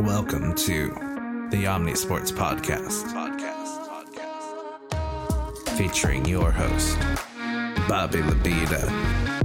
Welcome to the Omni Sports Podcast. Podcast. Podcast. Featuring your host, Bobby Labida.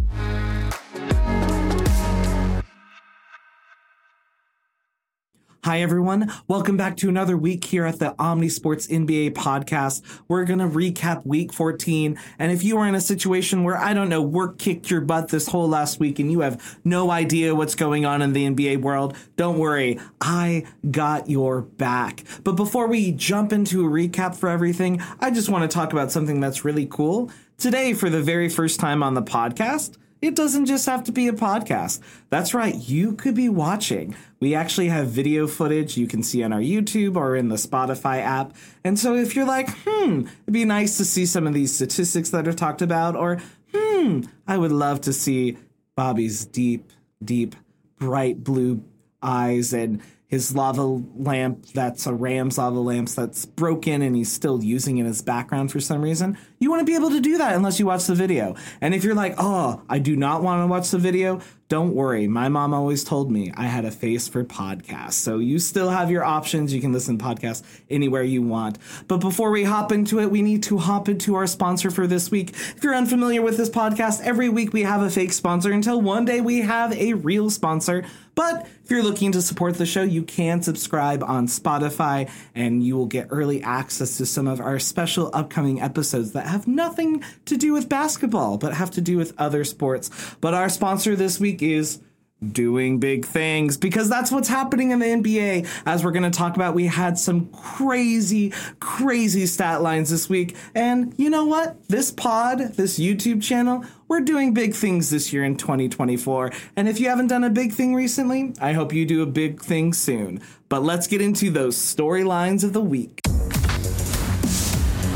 Hi, everyone. Welcome back to another week here at the Omni Sports NBA podcast. We're going to recap week 14. And if you are in a situation where, I don't know, work kicked your butt this whole last week and you have no idea what's going on in the NBA world, don't worry. I got your back. But before we jump into a recap for everything, I just want to talk about something that's really cool. Today, for the very first time on the podcast, it doesn't just have to be a podcast. That's right, you could be watching. We actually have video footage you can see on our YouTube or in the Spotify app. And so if you're like, hmm, it'd be nice to see some of these statistics that are talked about, or hmm, I would love to see Bobby's deep, deep, bright blue eyes and his lava lamp that's a Rams lava lamp that's broken and he's still using it as background for some reason. You want to be able to do that unless you watch the video. And if you're like, oh, I do not want to watch the video, don't worry. My mom always told me I had a face for podcasts. So you still have your options. You can listen to podcasts anywhere you want. But before we hop into it, we need to hop into our sponsor for this week. If you're unfamiliar with this podcast, every week we have a fake sponsor until one day we have a real sponsor. But if you're looking to support the show, you can subscribe on Spotify and you will get early access to some of our special upcoming episodes that have nothing to do with basketball, but have to do with other sports. But our sponsor this week is doing big things because that's what's happening in the NBA. As we're going to talk about, we had some crazy, crazy stat lines this week. And you know what? This pod, this YouTube channel, we're doing big things this year in 2024. And if you haven't done a big thing recently, I hope you do a big thing soon. But let's get into those storylines of the week.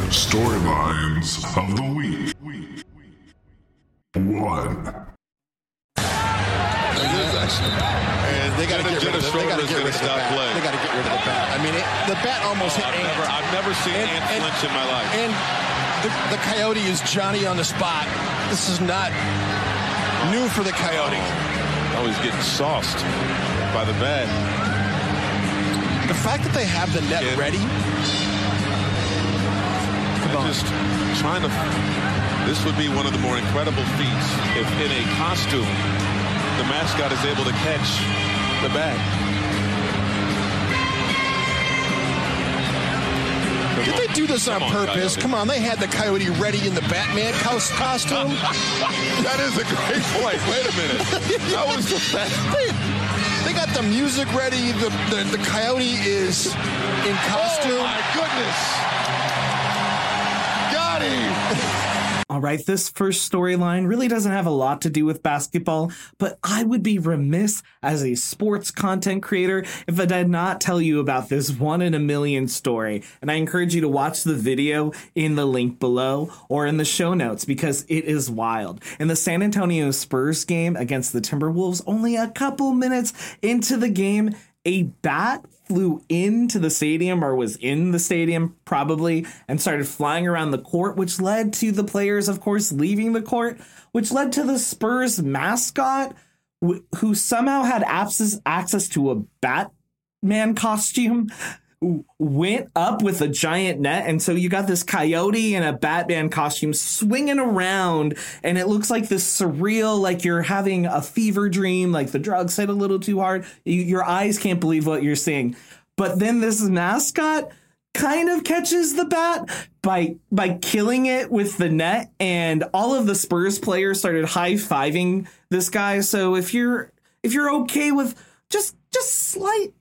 Storylines of the week. One. And they got to get rid of the, they got to get rid of the bat. play. They got to get rid of the bat. I mean, it, the bat almost hit I've Ant. never, I've never seen And- Ant and- flinch in my life. And the, the Coyote is Johnny on the spot. This is not new for the Coyote. oh, he's getting sauced by the bat. The fact that they have the net ready. And just trying to. This would be one of the more incredible feats if, in a costume, the mascot is able to catch the bat. Did they do this on on, purpose? Coyote. Come on, they had the Coyote ready in the Batman costume. That is a great point. Wait a minute. That was the best. they, they got the music ready. The, the, the Coyote is in costume. Oh my goodness. Got him. All right, this first storyline really doesn't have a lot to do with basketball, but I would be remiss as a sports content creator if I did not tell you about this one in a million story. And I encourage you to watch the video in the link below or in the show notes because it is wild. In the San Antonio Spurs game against the Timberwolves, only a couple minutes into the game, a bat flew into the stadium or was in the stadium probably and started flying around the court, which led to the players, of course, leaving the court, which led to the Spurs mascot wh- who somehow had access, access to a Batman costume. Went up with a giant net, and so you got this coyote in a Batman costume swinging around, and it looks like this surreal, like you're having a fever dream, like the drugs hit a little too hard. You, your eyes can't believe what you're seeing. But then this mascot kind of catches the bat by by killing it with the net and all of the Spurs players started high-fiving this guy so if you're if you're okay with just just slight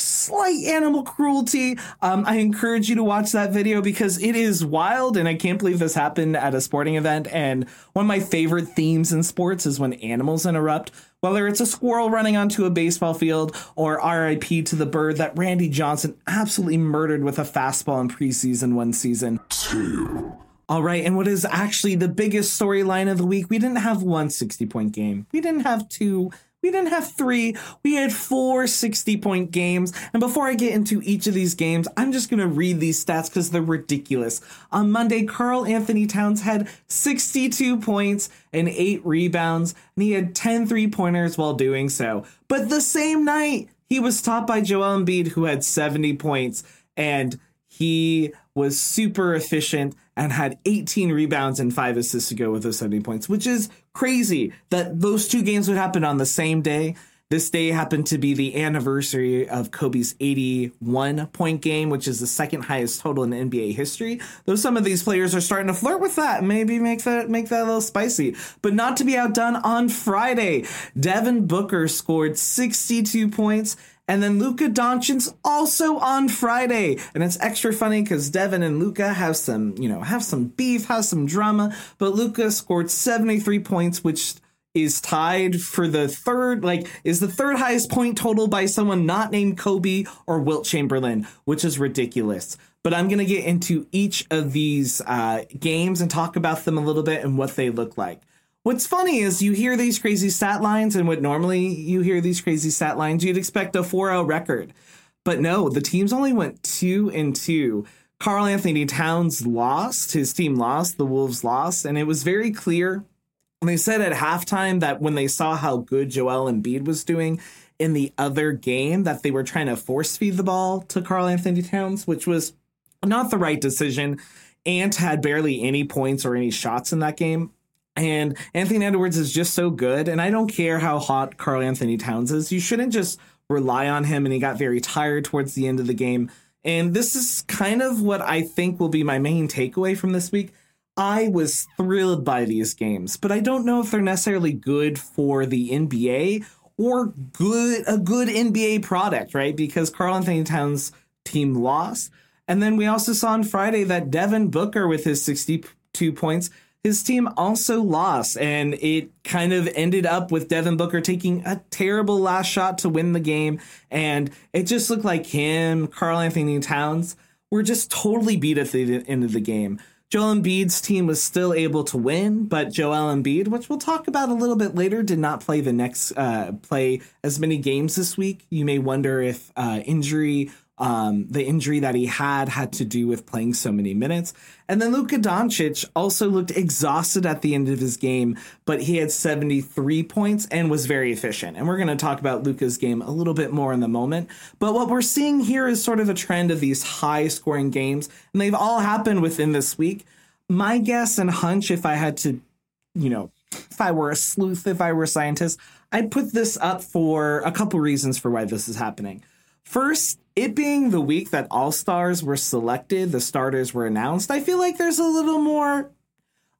slight animal cruelty um, i encourage you to watch that video because it is wild and i can't believe this happened at a sporting event and one of my favorite themes in sports is when animals interrupt whether it's a squirrel running onto a baseball field or rip to the bird that randy johnson absolutely murdered with a fastball in preseason one season Two. all right, and what is actually the biggest storyline of the week? We didn't have one 60 point game. We didn't have two. We didn't have three. We had four 60 point games. And before I get into each of these games, I'm just going to read these stats because they're ridiculous. On Monday, Karl Anthony Towns had 62 points and eight rebounds, and he had 10 three pointers while doing so. But the same night, he was topped by Joel Embiid, who had 70 points, and he was super efficient and had 18 rebounds and five assists to go with those 70 points, which is crazy that those two games would happen on the same day. This day happened to be the anniversary of Kobe's 81 point game, which is the second highest total in NBA history. Though some of these players are starting to flirt with that, maybe make that make that a little spicy. But not to be outdone on Friday. Devin Booker scored 62 points. And then Luka Doncic also on Friday. And it's extra funny because Devin and Luka have some, you know, have some beef, have some drama. But Luka scored 73 points, which is tied for the third, like, is the third highest point total by someone not named Kobe or Wilt Chamberlain, which is ridiculous. But I'm going to get into each of these uh, games and talk about them a little bit and what they look like. What's funny is you hear these crazy stat lines, and what normally you hear these crazy stat lines, you'd expect a 4 0 record. But no, the teams only went 2 and 2. Karl Anthony Towns lost, his team lost, the Wolves lost, and it was very clear and they said at halftime that when they saw how good Joel Embiid was doing in the other game, that they were trying to force feed the ball to Karl Anthony Towns, which was not the right decision. Ant had barely any points or any shots in that game. And Anthony Edwards is just so good. And I don't care how hot Karl Anthony Towns is. You shouldn't just rely on him. And he got very tired towards the end of the game. And this is kind of what I think will be my main takeaway from this week. I was thrilled by these games, but I don't know if they're necessarily good for the NBA or good a good NBA product, right? Because Karl Anthony Towns team lost. And then we also saw on Friday that Devin Booker with his 62 points, his team also lost. And it kind of ended up with Devin Booker taking a terrible last shot to win the game. And it just looked like him, Karl Anthony Towns, were just totally beat at the end of the game. Joel Embiid's team was still able to win, but Joel Embiid, which we'll talk about a little bit later, did not play the next uh, play as many games this week. You may wonder if uh, injury um, the injury that he had had to do with playing so many minutes. And then Luka Doncic also looked exhausted at the end of his game, but he had 73 points and was very efficient. And we're going to talk about Luka's game a little bit more in the moment. But what we're seeing here is sort of a trend of these high scoring games, and they've all happened within this week. My guess and hunch, if I had to, you know, if I were a sleuth, if I were a scientist, I'd put this up for a couple reasons for why this is happening. First, it being the week that all stars were selected, the starters were announced, I feel like there's a little more.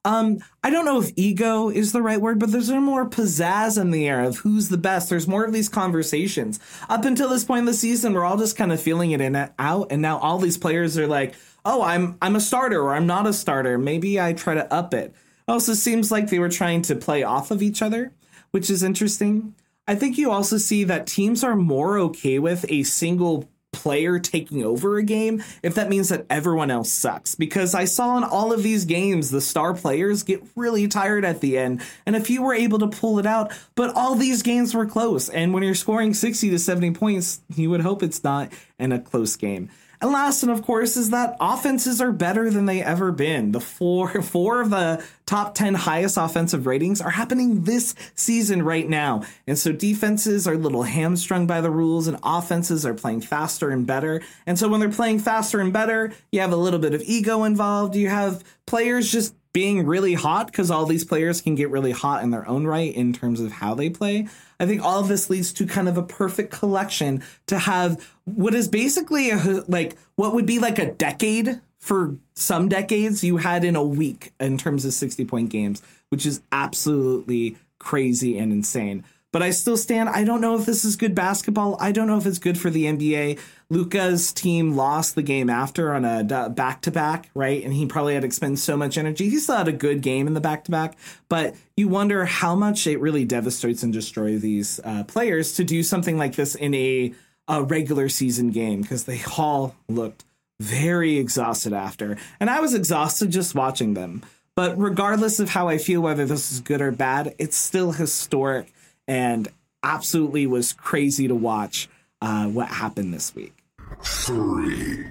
Um, I don't know if ego is the right word, but there's a more pizzazz in the air of who's the best. There's more of these conversations. Up until this point in the season, we're all just kind of feeling it in and out, and now all these players are like, "Oh, I'm I'm a starter, or I'm not a starter. Maybe I try to up it." Also, seems like they were trying to play off of each other, which is interesting. I think you also see that teams are more okay with a single player taking over a game if that means that everyone else sucks. Because I saw in all of these games, the star players get really tired at the end. And if you were able to pull it out, but all these games were close. And when you're scoring 60 to 70 points, you would hope it's not in a close game. And last, and of course, is that offenses are better than they ever been. The four four of the top 10 highest offensive ratings are happening this season right now. And so defenses are a little hamstrung by the rules and offenses are playing faster and better. And so when they're playing faster and better, you have a little bit of ego involved. You have players just being really hot because all these players can get really hot in their own right in terms of how they play. I think all of this leads to kind of a perfect collection to have what is basically a, like what would be like a decade for some decades you had in a week in terms of 60 point games, which is absolutely crazy and insane. But I still stand. I don't know if this is good basketball. I don't know if it's good for the NBA. Luka's team lost the game after on a back to back, right? And he probably had to expend so much energy. He still had a good game in the back to back, but you wonder how much it really devastates and destroys these uh, players to do something like this in a, a regular season game because they all looked very exhausted after. And I was exhausted just watching them. But regardless of how I feel, whether this is good or bad, it's still historic and absolutely was crazy to watch uh, what happened this week. Three.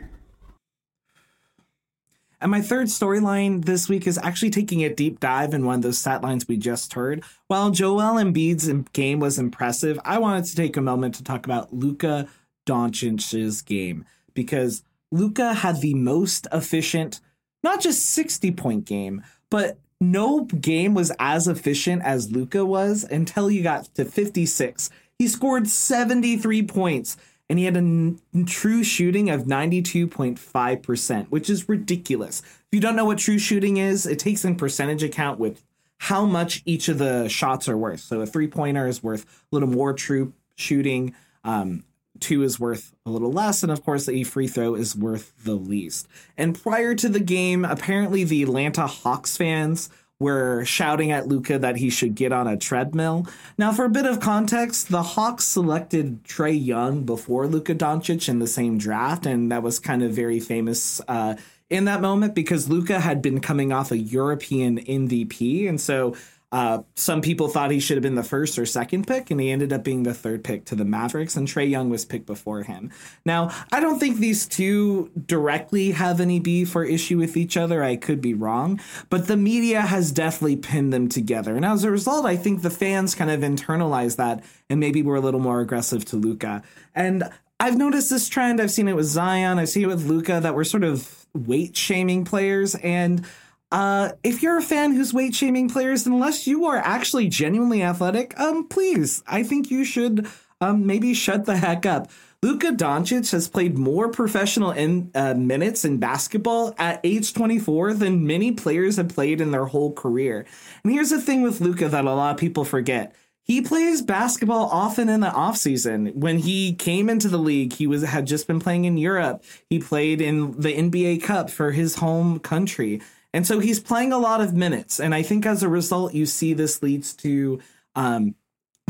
And my third storyline this week is actually taking a deep dive in one of those stat lines we just heard. While Joel Embiid's game was impressive, I wanted to take a moment to talk about Luka Doncic's game because Luka had the most efficient, not just 60 point game, but no game was as efficient as Luka was until he got to 56. He scored 73 points and he had a n- true shooting of 92.5%, which is ridiculous. If you don't know what true shooting is, it takes in percentage account with how much each of the shots are worth. So a three pointer is worth a little more true shooting. Um, two is worth a little less, and of course, a free throw is worth the least. And prior to the game, apparently the Atlanta Hawks fans were shouting at Luka that he should get on a treadmill. Now, for a bit of context, the Hawks selected Trae Young before Luka Doncic in the same draft, and that was kind of very famous uh, in that moment because Luka had been coming off a European MVP, and so uh, some people thought he should have been the first or second pick, and he ended up being the third pick to the Mavericks, and Trae Young was picked before him. Now, I don't think these two directly have any beef or issue with each other. I could be wrong, but the media has definitely pinned them together. And as a result, I think the fans kind of internalized that and maybe were a little more aggressive to Luka. And I've noticed this trend. I've seen it with Zion, I've seen it with Luka that we're sort of weight shaming players. And uh, if you're a fan who's weight shaming players, unless you are actually genuinely athletic, um, please, I think you should um maybe shut the heck up. Luka Doncic has played more professional in, uh, minutes in basketball at age 24 than many players have played in their whole career. And here's the thing with Luka that a lot of people forget. He plays basketball often in the offseason. When he came into the league, he was had just been playing in Europe. He played in the NBA Cup for his home country. And so he's playing a lot of minutes. And I think as a result, you see this leads to um,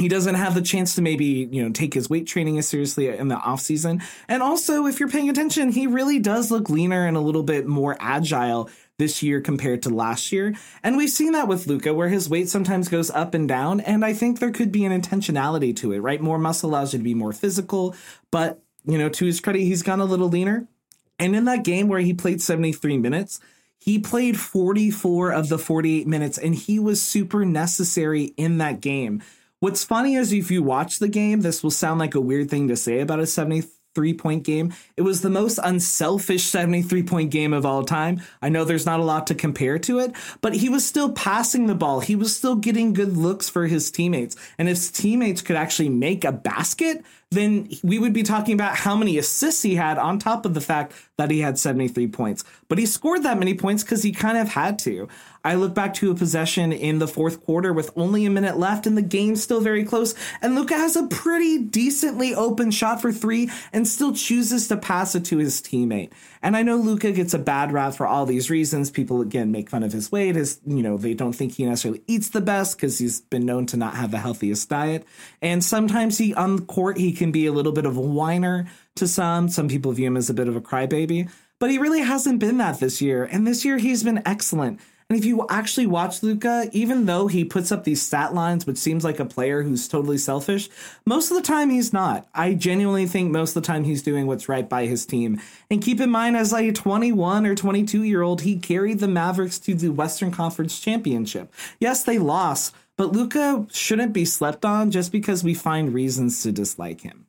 he doesn't have the chance to maybe you know take his weight training as seriously in the off season. And also if you're paying attention he really does look leaner and a little bit more agile this year compared to last year. And we've seen that with Luka where his weight sometimes goes up and down and I think there could be an intentionality to it right? More muscle allows you to be more physical but you know to his credit he's gone a little leaner. And in that game where he played 73 minutes he played 44 of the 48 minutes and he was super necessary in that game What's funny is if you watch the game, this will sound like a weird thing to say about a 73 point game. It was the most unselfish 73 point game of all time. I know there's not a lot to compare to it, but he was still passing the ball. He was still getting good looks for his teammates. And if his teammates could actually make a basket, then we would be talking about how many assists he had on top of the fact that he had 73 points. But he scored that many points because he kind of had to. I look back to a possession in the fourth quarter with only a minute left and the game's still very close. And Luka has a pretty decently open shot for three and still chooses to pass it to his teammate. And I know Luka gets a bad rap for all these reasons. People again make fun of his weight. His, you know, they don't think he necessarily eats the best because he's been known to not have the healthiest diet. And sometimes he on court he can be a little bit of a whiner to some. Some people view him as a bit of a crybaby. But he really hasn't been that this year. And this year he's been excellent. And if you actually watch Luka, even though he puts up these stat lines, which seems like a player who's totally selfish, most of the time he's not. I genuinely think most of the time he's doing what's right by his team. And keep in mind, as a 21 or 22 year old, he carried the Mavericks to the Western Conference Championship. Yes, they lost, but Luka shouldn't be slept on just because we find reasons to dislike him.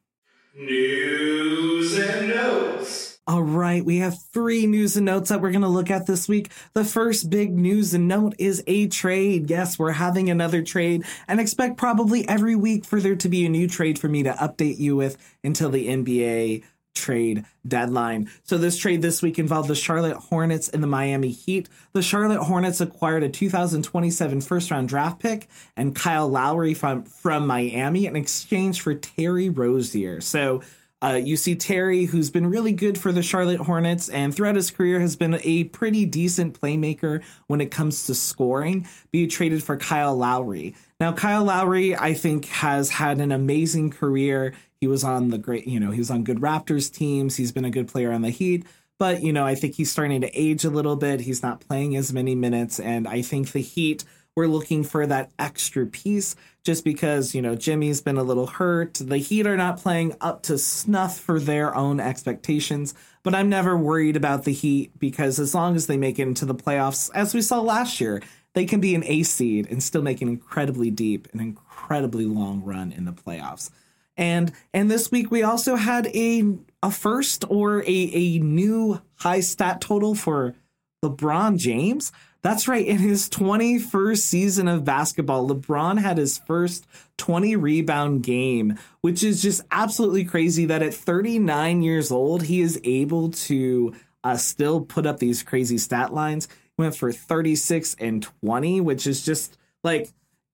News and notes. All right, we have three news and notes that we're going to look at this week. The first big news and note is a trade. Yes, we're having another trade and expect probably every week for there to be a new trade for me to update you with until the NBA trade deadline. So this trade this week involved the Charlotte Hornets and the Miami Heat. The Charlotte Hornets acquired a 2027 first round draft pick and Kyle Lowry from from Miami in exchange for Terry Rozier. So uh, you see Terry, who's been really good for the Charlotte Hornets and throughout his career has been a pretty decent playmaker when it comes to scoring, be traded for Kyle Lowry. Now, Kyle Lowry, I think, has had an amazing career. He was on the great, you know, he was on good Raptors teams. He's been a good player on the Heat. But, you know, I think he's starting to age a little bit. He's not playing as many minutes. And I think the Heat we're looking for that extra piece just because, you know, Jimmy's been a little hurt. The Heat are not playing up to snuff for their own expectations, but I'm never worried about the Heat because as long as they make it into the playoffs, as we saw last year, they can be an A seed and still make an incredibly deep and incredibly long run in the playoffs. And and this week we also had a a first or a, a new high stat total for LeBron James. That's right. In his 21st season of basketball, LeBron had his first 20 rebound game, which is just absolutely crazy that at 39 years old, he is able to uh, still put up these crazy stat lines. He went for 36 and 20, which is just like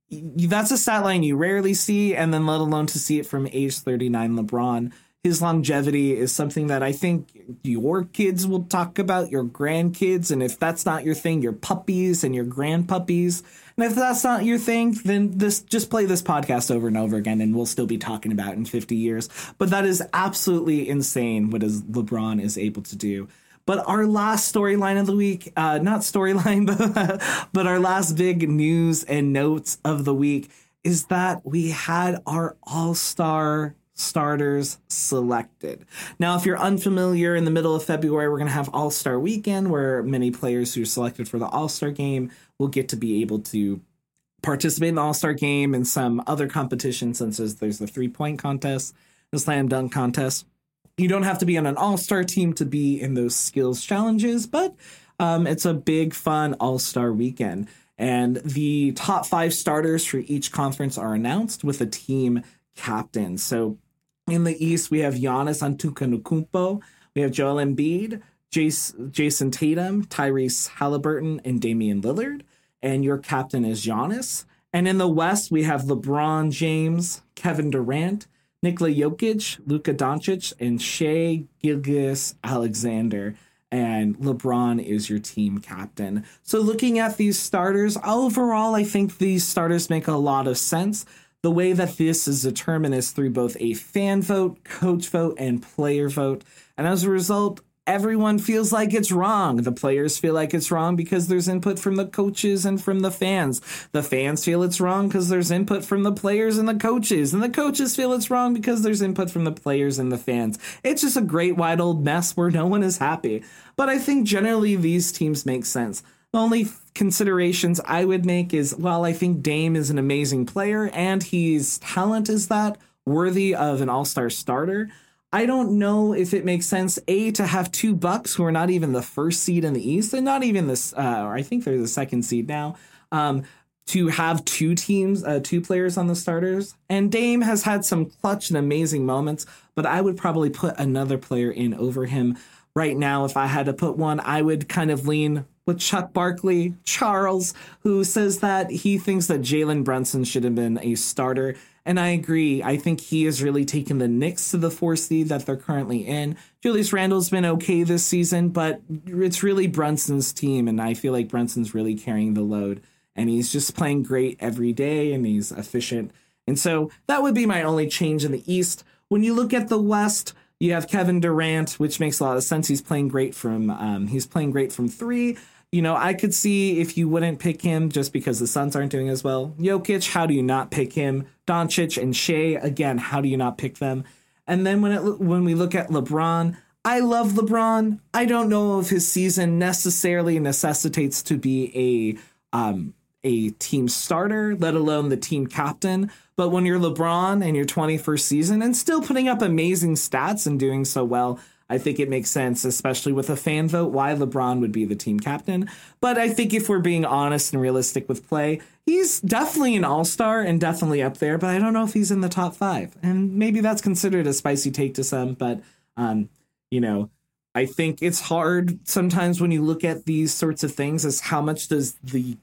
that's a stat line you rarely see, and then let alone to see it from age 39 LeBron. His longevity is something that I think your kids will talk about, your grandkids, and if that's not your thing, your puppies and your grandpuppies. And if that's not your thing, then this just play this podcast over and over again, and we'll still be talking about in 50 years. But that is absolutely insane what is LeBron is able to do. But our last storyline of the week, uh, not storyline, but, but our last big news and notes of the week is that we had our all star starters selected. Now, if you're unfamiliar, in the middle of February, we're going to have All Star Weekend where many players who are selected for the All Star game will get to be able to participate in the All Star game and some other competitions, since there's the three point contest, the slam dunk contest. You don't have to be on an all star team to be in those skills challenges, but um, it's a big, fun all star weekend. And the top five starters for each conference are announced with a team captain. So in the East, we have Giannis Antetokounmpo, we have Joel Embiid, Jace, Jayson Tatum, Tyrese Halliburton, and Damian Lillard. And your captain is Giannis. And in the West, we have LeBron James, Kevin Durant, Nikola Jokic, Luka Doncic, and Shai Gilgeous Alexander. And LeBron is your team captain. So, looking at these starters, overall, I think these starters make a lot of sense. The way that this is determined is through both a fan vote, coach vote, and player vote. And as a result, everyone feels like it's wrong. The players feel like it's wrong because there's input from the coaches and from the fans. The fans feel it's wrong because there's input from the players and the coaches. And the coaches feel it's wrong because there's input from the players and the fans. It's just a great wide old mess where no one is happy. But I think generally these teams make sense. Only considerations I would make is while I think Dame is an amazing player and his talent is that worthy of an all star starter. I don't know if it makes sense a to have two Bucks who are not even the first seed in the East and not even this. Uh, or I think they're the second seed now. Um, to have two teams, uh, two players on the starters, and Dame has had some clutch and amazing moments, but I would probably put another player in over him right now. If I had to put one, I would kind of lean with Chuck Barkley, Charles, who says that he thinks that Jalen Brunson should have been a starter and I agree. I think he has really taken the Knicks to the four seed that they're currently in. Julius Randle's been okay this season, but it's really Brunson's team, and I feel like Brunson's really carrying the load. And he's just playing great every day, and he's efficient. And so that would be my only change in the East. When you look at the West, you have Kevin Durant, which makes a lot of sense. He's playing great from um, he's playing great from three you know, I could see if you wouldn't pick him just because the Suns aren't doing as well. Jokic, how do you not pick him? Doncic and Shai, again, how do you not pick them? And then when it when we look at LeBron, I love LeBron. I don't know if his season necessarily necessitates to be a um, a team starter, let alone the team captain. But when you're LeBron and your 21st season and still putting up amazing stats and doing so well, I think it makes sense, especially with a fan vote, why LeBron would be the team captain. But I think if we're being honest and realistic with play, he's definitely an all star and definitely up there, but I don't know if he's in the top five. And maybe that's considered a spicy take to some, but, um, you know, I think it's hard sometimes when you look at these sorts of things as how much does the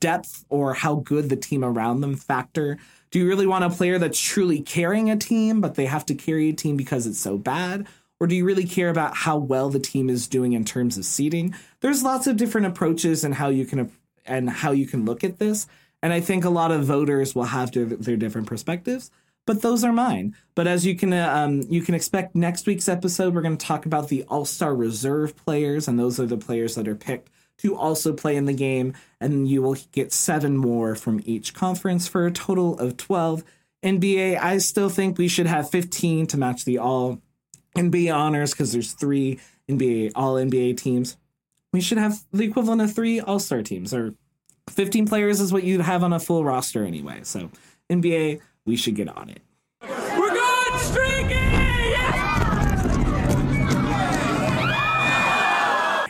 depth or how good the team around them factor. Do you really want a player that's truly carrying a team, but they have to carry a team because it's so bad? Or do you really care about how well the team is doing in terms of seeding? There's lots of different approaches and how you can and how you can look at this. And I think a lot of voters will have their, their different perspectives, but those are mine. But as you can um, you can expect next week's episode, we're going to talk about the All Star Reserve players, and those are the players that are picked to also play in the game, and you will get seven more from each conference for a total of 12. NBA, I still think we should have 15 to match the all NBA honors because there's three NBA all NBA teams. We should have the equivalent of three All Star teams, or 15 players is what you'd have on a full roster anyway. So NBA, we should get on it. We're going streaky!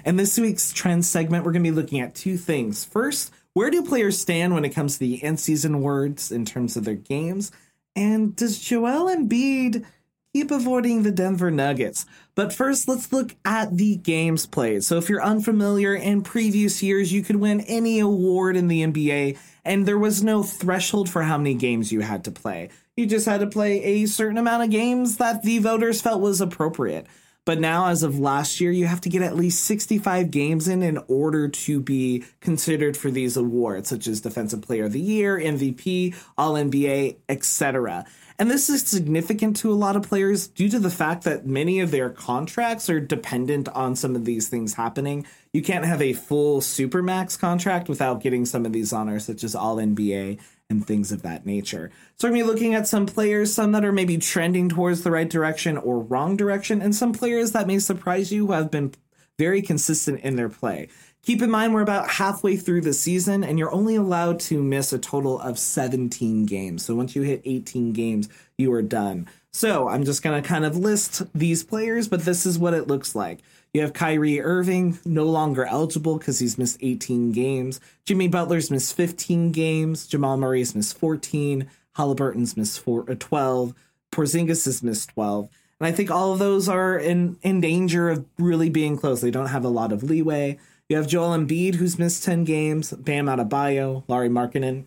In this week's trend segment, we're going to be looking at two things. First, where do players stand when it comes to the end season words in terms of their games? And does Joel Embiid keep avoiding the Denver Nuggets? But first, let's look at the games played. So, if you're unfamiliar, in previous years, you could win any award in the NBA, and there was no threshold for how many games you had to play. You just had to play a certain amount of games that the voters felt was appropriate. But now, as of last year, you have to get at least 65 games in in order to be considered for these awards, such as Defensive Player of the Year, MVP, All NBA, etc. And this is significant to a lot of players due to the fact that many of their contracts are dependent on some of these things happening. You can't have a full Supermax contract without getting some of these honors, such as All NBA and things of that nature. So we're going to be looking at some players, some that are maybe trending towards the right direction or wrong direction, and some players that may surprise you who have been very consistent in their play. Keep in mind we're about halfway through the season and you're only allowed to miss a total of 17 games. So once you hit 18 games, you are done. So I'm just going to kind of list these players, but this is what it looks like. You have Kyrie Irving, no longer eligible because he's missed 18 games. Jimmy Butler's missed 15 games. Jamal Murray's missed 14. Halliburton's missed four, uh, 12. Porzingis has missed 12. And I think all of those are in, in danger of really being close. They don't have a lot of leeway. You have Joel Embiid, who's missed 10 games. Bam Adebayo, Lauri Markkanen,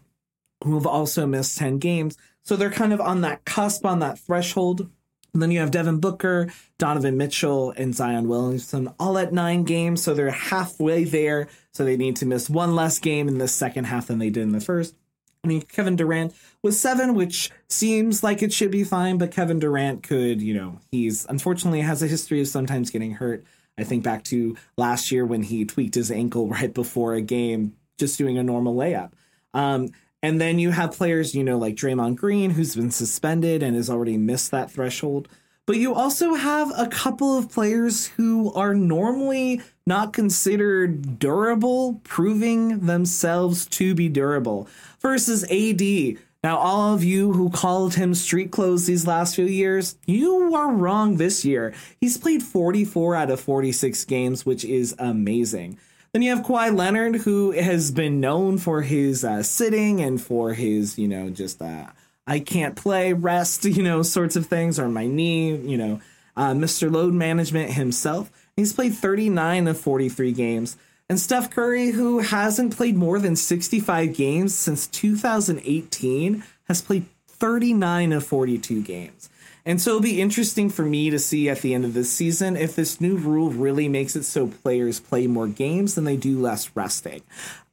who have also missed 10 games. So they're kind of on that cusp, on that threshold and then you have Devin Booker, Donovan Mitchell, and Zion Williamson all at nine games. So they're halfway there. So they need to miss one less game in the second half than they did in the first. I mean, Kevin Durant was seven, which seems like it should be fine, but Kevin Durant could, you know, he's unfortunately has a history of sometimes getting hurt. I think back to last year when he tweaked his ankle right before a game, just doing a normal layup. Um, and then you have players, you know, like Draymond Green, who's been suspended and has already missed that threshold. But you also have a couple of players who are normally not considered durable, proving themselves to be durable. Versus AD. Now, all of you who called him street clothes these last few years, you are wrong this year. He's played 44 out of 46 games, which is amazing. Then you have Kawhi Leonard, who has been known for his uh, sitting and for his, you know, just uh, I can't play, rest, you know, sorts of things, or my knee, you know, uh, Mr. Load Management himself. He's played 39 of 43 games. And Steph Curry, who hasn't played more than 65 games since 2018, has played 39 of 42 games. And so it'll be interesting for me to see at the end of this season if this new rule really makes it so players play more games than they do less resting.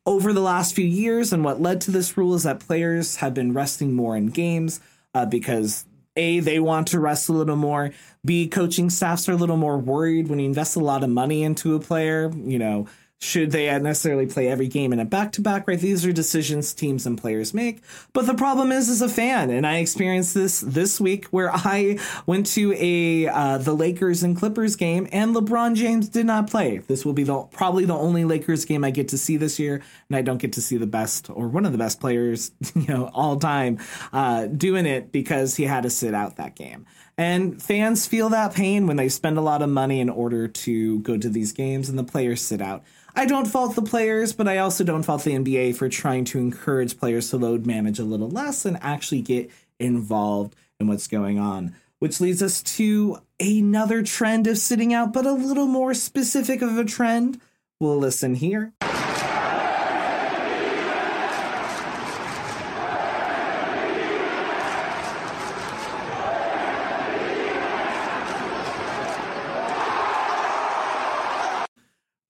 Over the last few years, and what led to this rule is that players have been resting more in games uh, because a, they want to rest a little more. B, coaching staffs are a little more worried when you invest a lot of money into a player. You know, should they necessarily play every game in a back to back, right? These are decisions teams and players make. But the problem is, as a fan, and I experienced this this week where I went to a uh, the Lakers and Clippers game, and LeBron James did not play. This will be the probably the only Lakers game I get to see this year, and I don't get to see the best or one of the best players, you know, all time uh, doing it because he had to sit out that game. And fans feel that pain when they spend a lot of money in order to go to these games, and the players sit out. I don't fault the players, but I also don't fault the NBA for trying to encourage players to load manage a little less and actually get involved in what's going on. Which leads us to another trend of sitting out, but a little more specific of a trend. We'll listen here.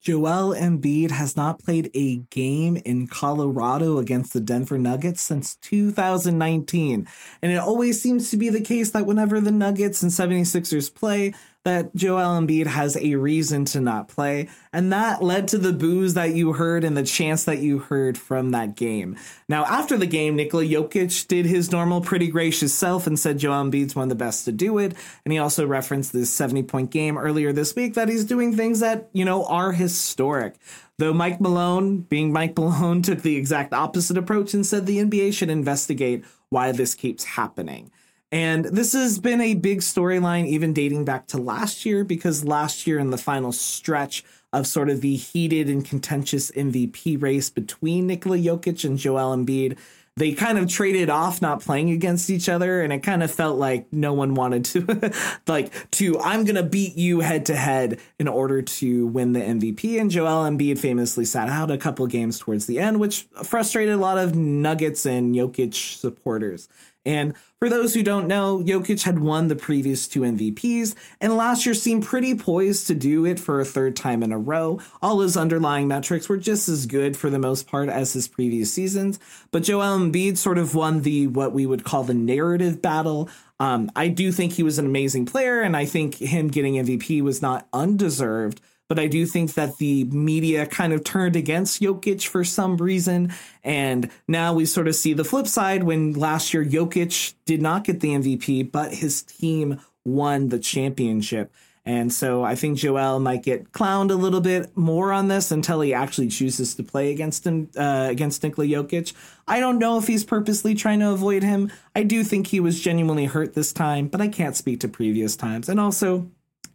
Joel Embiid has not played a game in Colorado against the Denver Nuggets since 2019. And it always seems to be the case that whenever the Nuggets and 76ers play, that Joel Embiid has a reason to not play, and that led to the boos that you heard and the chants that you heard from that game. Now, after the game, Nikola Jokic did his normal pretty gracious self and said Joel Embiid's one of the best to do it, and he also referenced this 70 point game earlier this week that he's doing things that, you know, are historic. Though Mike Malone, being Mike Malone, took the exact opposite approach and said the NBA should investigate why this keeps happening. And this has been a big storyline, even dating back to last year, because last year in the final stretch of sort of the heated and contentious MVP race between Nikola Jokic and Joel Embiid, they kind of traded off not playing against each other and it kind of felt like no one wanted to like to I'm going to beat you head to head in order to win the MVP and Joel Embiid famously sat out a couple games towards the end which frustrated a lot of Nuggets and Jokic supporters. And for those who don't know, Jokic had won the previous two MVPs, and last year seemed pretty poised to do it for a third time in a row. All his underlying metrics were just as good for the most part as his previous seasons, but Joel Embiid sort of won the what we would call the narrative battle. Um, I do think he was an amazing player, and I think him getting MVP was not undeserved but I do think that the media kind of turned against Jokic for some reason. And now we sort of see the flip side when last year Jokic did not get the MVP, but his team won the championship. And so I think Joel might get clowned a little bit more on this until he actually chooses to play against him uh, against Nikola Jokic. I don't know if he's purposely trying to avoid him. I do think he was genuinely hurt this time, but I can't speak to previous times. And also,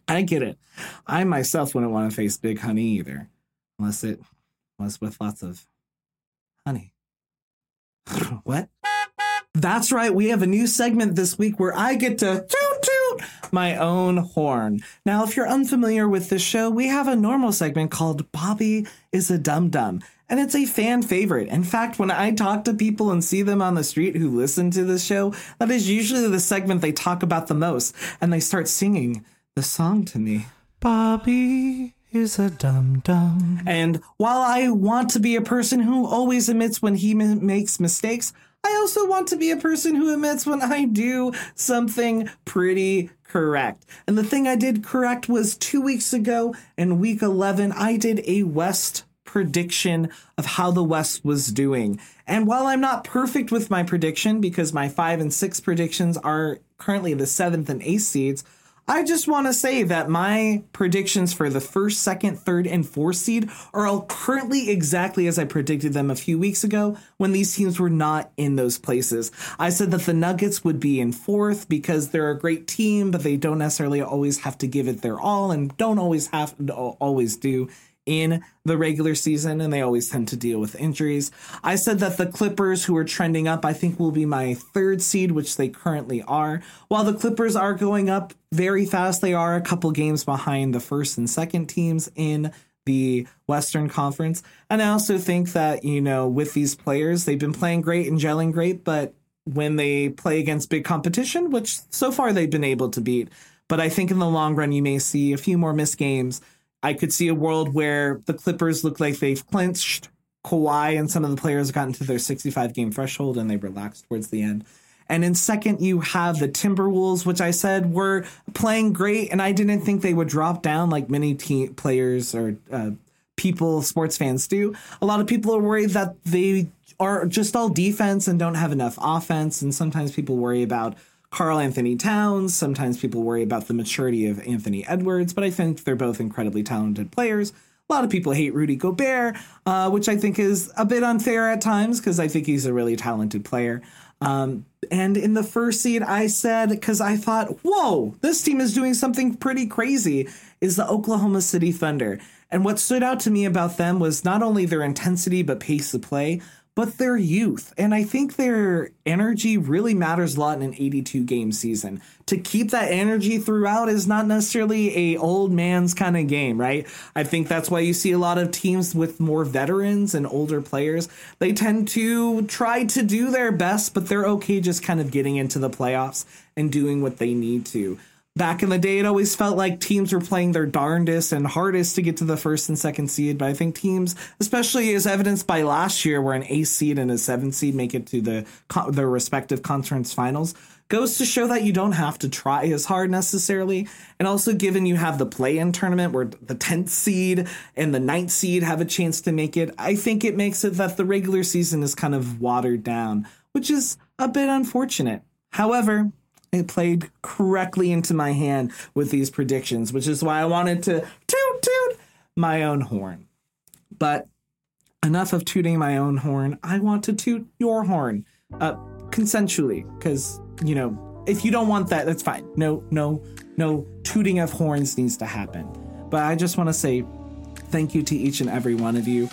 I get it. I myself wouldn't want to face Big Honey either, unless it was with lots of honey. what? That's right. We have a new segment this week where I get to toot toot my own horn. Now, if you're unfamiliar with this show, we have a normal segment called Bobby is a Dum Dum. And it's a fan favorite. In fact, when I talk to people and see them on the street who listen to this show, that is usually the segment they talk about the most. And they start singing the song to me. Bobby is a dum dum. And while I want to be a person who always admits when he m- makes mistakes, I also want to be a person who admits when I do something pretty correct. And the thing I did correct was two weeks ago in week 11, I did a West prediction of how the West was doing. And while I'm not perfect with my prediction because my five and six predictions are currently the seventh and eighth seeds, I just want to say that my predictions for the first, second, third, and fourth seed are all currently exactly as I predicted them a few weeks ago when these teams were not in those places. I said that the Nuggets would be in fourth because they're a great team, but they don't necessarily always have to give it their all and don't always have to always do in the regular season, and they always tend to deal with injuries. I said that the Clippers, who are trending up, I think will be my third seed, which they currently are. While the Clippers are going up very fast, they are a couple games behind the first and second teams in the Western Conference. And I also think that, you know, with these players, they've been playing great and gelling great, but when they play against big competition, which so far they've been able to beat, but I think in the long run, you may see a few more missed games I could see a world where the Clippers look like they've clinched. Kawhi and some of the players gotten to their 65 game threshold and they relaxed towards the end. And in second, you have the Timberwolves, which I said were playing great, and I didn't think they would drop down like many team players or uh, people, sports fans do. A lot of people are worried that they are just all defense and don't have enough offense, and sometimes people worry about Karl-Anthony Towns. Sometimes people worry about the maturity of Anthony Edwards, but I think they're both incredibly talented players. A lot of people hate Rudy Gobert, uh, which I think is a bit unfair at times because I think he's a really talented player. Um, and in the first seed, I said, because I thought, whoa, this team is doing something pretty crazy, is the Oklahoma City Thunder. And what stood out to me about them was not only their intensity, but pace of play but their youth. And I think their energy really matters a lot in an 82 game season. To keep that energy throughout is not necessarily a old man's kind of game, right? I think that's why you see a lot of teams with more veterans and older players. They tend to try to do their best, but they're okay just kind of getting into the playoffs and doing what they need to back in the day, it always felt like teams were playing their darndest and hardest to get to the first and second seed. But I think teams, especially as evidenced by last year, where an eighth seed and a seven seed make it to the their respective conference finals, goes to show that you don't have to try as hard necessarily. And also, given you have the play in tournament where the 10th seed and the 9th seed have a chance to make it, I think it makes it that the regular season is kind of watered down, which is a bit unfortunate. However, it played correctly into my hand with these predictions, which is why I wanted to toot toot my own horn. But enough of tooting my own horn. I want to toot your horn, uh, consensually, because you know if you don't want that, that's fine. No, no, no tooting of horns needs to happen. But I just want to say thank you to each and every one of you.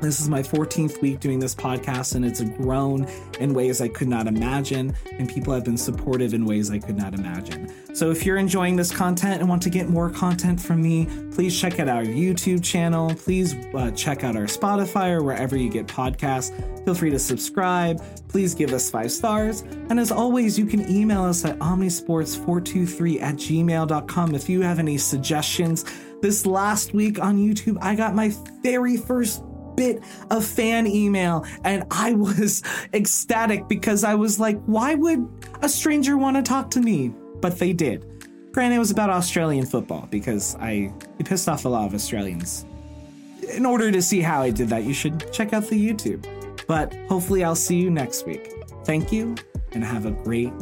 This is my 14th week doing this podcast, and it's grown in ways I could not imagine, and people have been supportive in ways I could not imagine. So, if you're enjoying this content and want to get more content from me, please check out our YouTube channel. Please uh, check out our Spotify or wherever you get podcasts. Feel free to subscribe. Please give us five stars. And as always, you can email us at omnisports423 at gmail.com if you have any suggestions. This last week on YouTube, I got my very first bit of fan email and I was ecstatic because I was like, why would a stranger want to talk to me? But they did. Granted, it was about Australian football because I pissed off a lot of Australians. In order to see how I did that, you should check out the YouTube. But hopefully, I'll see you next week. Thank you and have a great